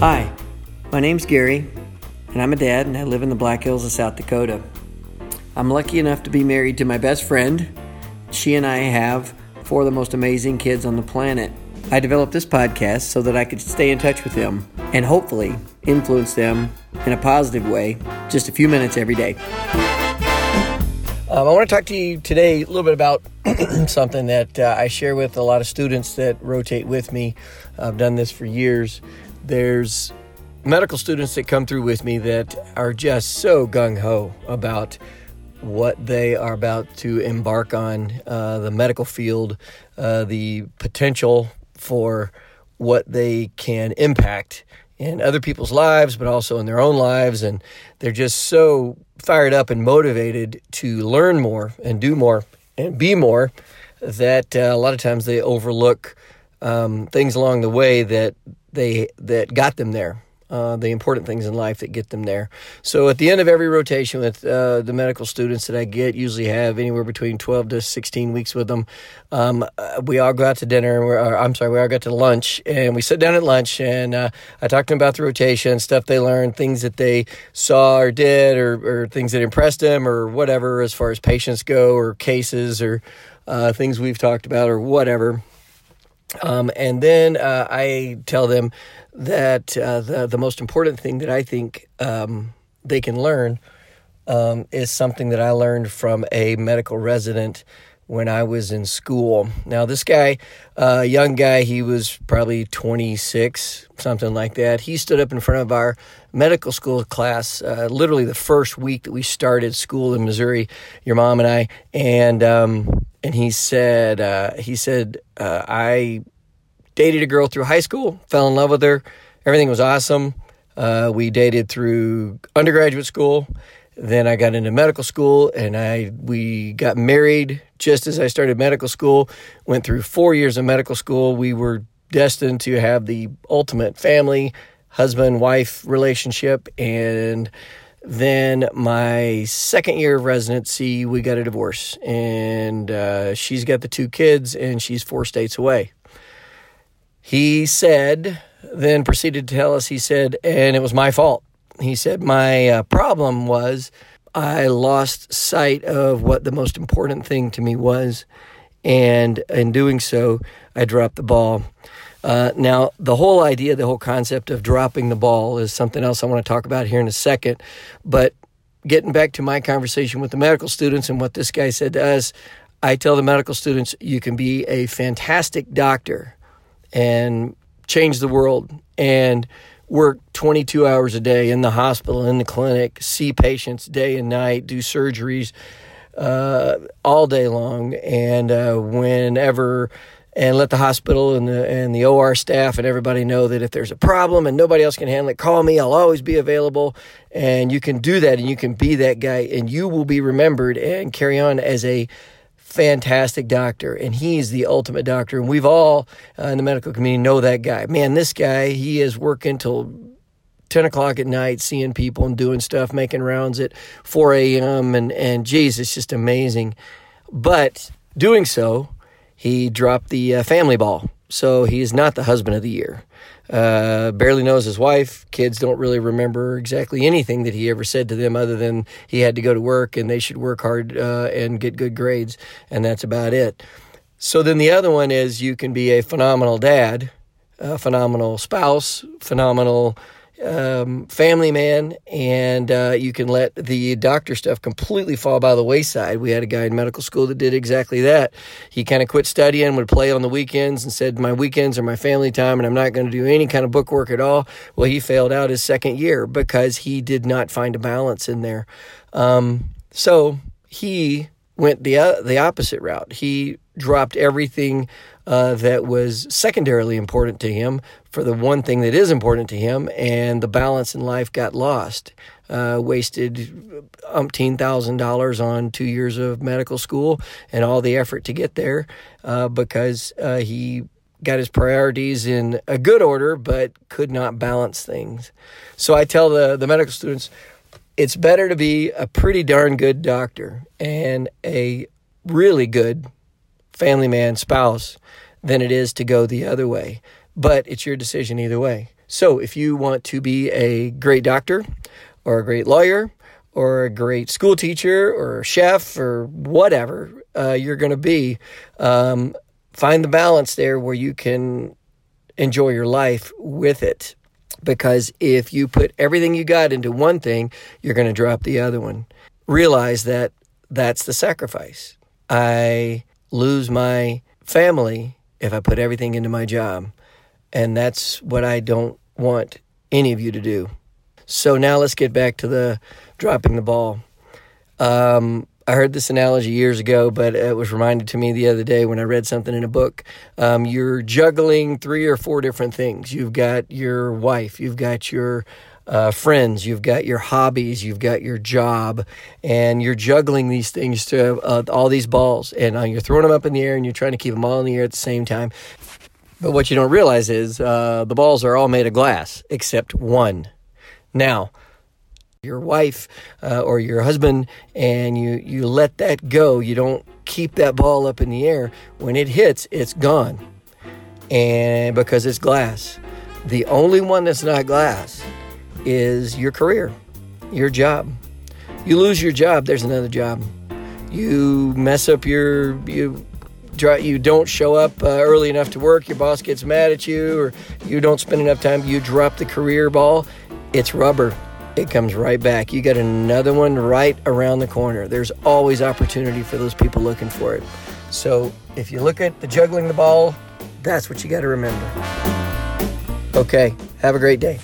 Hi, my name's Gary, and I'm a dad, and I live in the Black Hills of South Dakota. I'm lucky enough to be married to my best friend. She and I have four of the most amazing kids on the planet. I developed this podcast so that I could stay in touch with them and hopefully influence them in a positive way just a few minutes every day. Um, I want to talk to you today a little bit about something that uh, I share with a lot of students that rotate with me. I've done this for years. There's medical students that come through with me that are just so gung ho about what they are about to embark on, uh, the medical field, uh, the potential for what they can impact in other people's lives, but also in their own lives. And they're just so fired up and motivated to learn more and do more and be more that uh, a lot of times they overlook um, things along the way that they that got them there uh, the important things in life that get them there. So at the end of every rotation with uh, the medical students that I get, usually have anywhere between 12 to 16 weeks with them. Um, uh, we all go out to dinner, or, I'm sorry, we all go to lunch, and we sit down at lunch, and uh, I talk to them about the rotation, stuff they learned, things that they saw or did, or, or things that impressed them, or whatever, as far as patients go, or cases, or uh, things we've talked about, or whatever. Um, and then uh, I tell them that uh, the the most important thing that I think um, they can learn um, is something that I learned from a medical resident when I was in school. Now, this guy, uh, young guy, he was probably 26, something like that. He stood up in front of our medical school class, uh, literally the first week that we started school in Missouri, your mom and I, and um, and he said, uh, he said, uh, I dated a girl through high school, fell in love with her. Everything was awesome. Uh, we dated through undergraduate school. Then I got into medical school and I we got married just as I started medical school. Went through four years of medical school. We were destined to have the ultimate family, husband wife relationship. And then my second year of residency, we got a divorce. And uh, she's got the two kids and she's four states away. He said, then proceeded to tell us, he said, and it was my fault. He said, my uh, problem was I lost sight of what the most important thing to me was. And in doing so, I dropped the ball. Uh, now, the whole idea, the whole concept of dropping the ball is something else I want to talk about here in a second. But getting back to my conversation with the medical students and what this guy said to us, I tell the medical students, you can be a fantastic doctor and change the world and work 22 hours a day in the hospital, in the clinic, see patients day and night, do surgeries uh, all day long, and uh, whenever. And let the hospital and the and the OR staff and everybody know that if there's a problem and nobody else can handle it, call me. I'll always be available. And you can do that, and you can be that guy, and you will be remembered and carry on as a fantastic doctor. And he's the ultimate doctor. And we've all uh, in the medical community know that guy. Man this guy he is working till 10 o'clock at night seeing people and doing stuff making rounds at 4 a.m and and geez it's just amazing. But doing so he dropped the uh, family ball so he's not the husband of the year uh, barely knows his wife. Kids don't really remember exactly anything that he ever said to them other than he had to go to work and they should work hard uh, and get good grades. And that's about it. So then the other one is you can be a phenomenal dad, a phenomenal spouse, phenomenal um, family man, and uh, you can let the doctor stuff completely fall by the wayside. We had a guy in medical school that did exactly that. He kind of quit studying, would play on the weekends, and said, My weekends are my family time, and I'm not going to do any kind of book work at all. Well, he failed out his second year because he did not find a balance in there. Um, so he went the uh, the opposite route. He dropped everything uh, that was secondarily important to him for the one thing that is important to him, and the balance in life got lost. Uh, wasted umpteen thousand dollars on two years of medical school and all the effort to get there uh, because uh, he got his priorities in a good order but could not balance things. So I tell the, the medical students it's better to be a pretty darn good doctor and a really good family man spouse than it is to go the other way. But it's your decision either way. So if you want to be a great doctor or a great lawyer or a great school teacher or a chef or whatever uh, you're going to be, um, find the balance there where you can enjoy your life with it. Because if you put everything you got into one thing, you're going to drop the other one. Realize that that's the sacrifice. I lose my family if I put everything into my job. And that's what I don't want any of you to do. So now let's get back to the dropping the ball. Um, I heard this analogy years ago, but it was reminded to me the other day when I read something in a book. Um, you're juggling three or four different things. You've got your wife, you've got your uh, friends, you've got your hobbies, you've got your job, and you're juggling these things to uh, all these balls, and uh, you're throwing them up in the air, and you're trying to keep them all in the air at the same time. But what you don't realize is uh, the balls are all made of glass except one. Now, your wife uh, or your husband and you, you let that go. You don't keep that ball up in the air. When it hits, it's gone. And because it's glass. The only one that's not glass is your career, your job. You lose your job, there's another job. You mess up your you you don't show up uh, early enough to work, your boss gets mad at you, or you don't spend enough time, you drop the career ball, it's rubber it comes right back. You got another one right around the corner. There's always opportunity for those people looking for it. So if you look at the juggling the ball, that's what you got to remember. Okay, have a great day.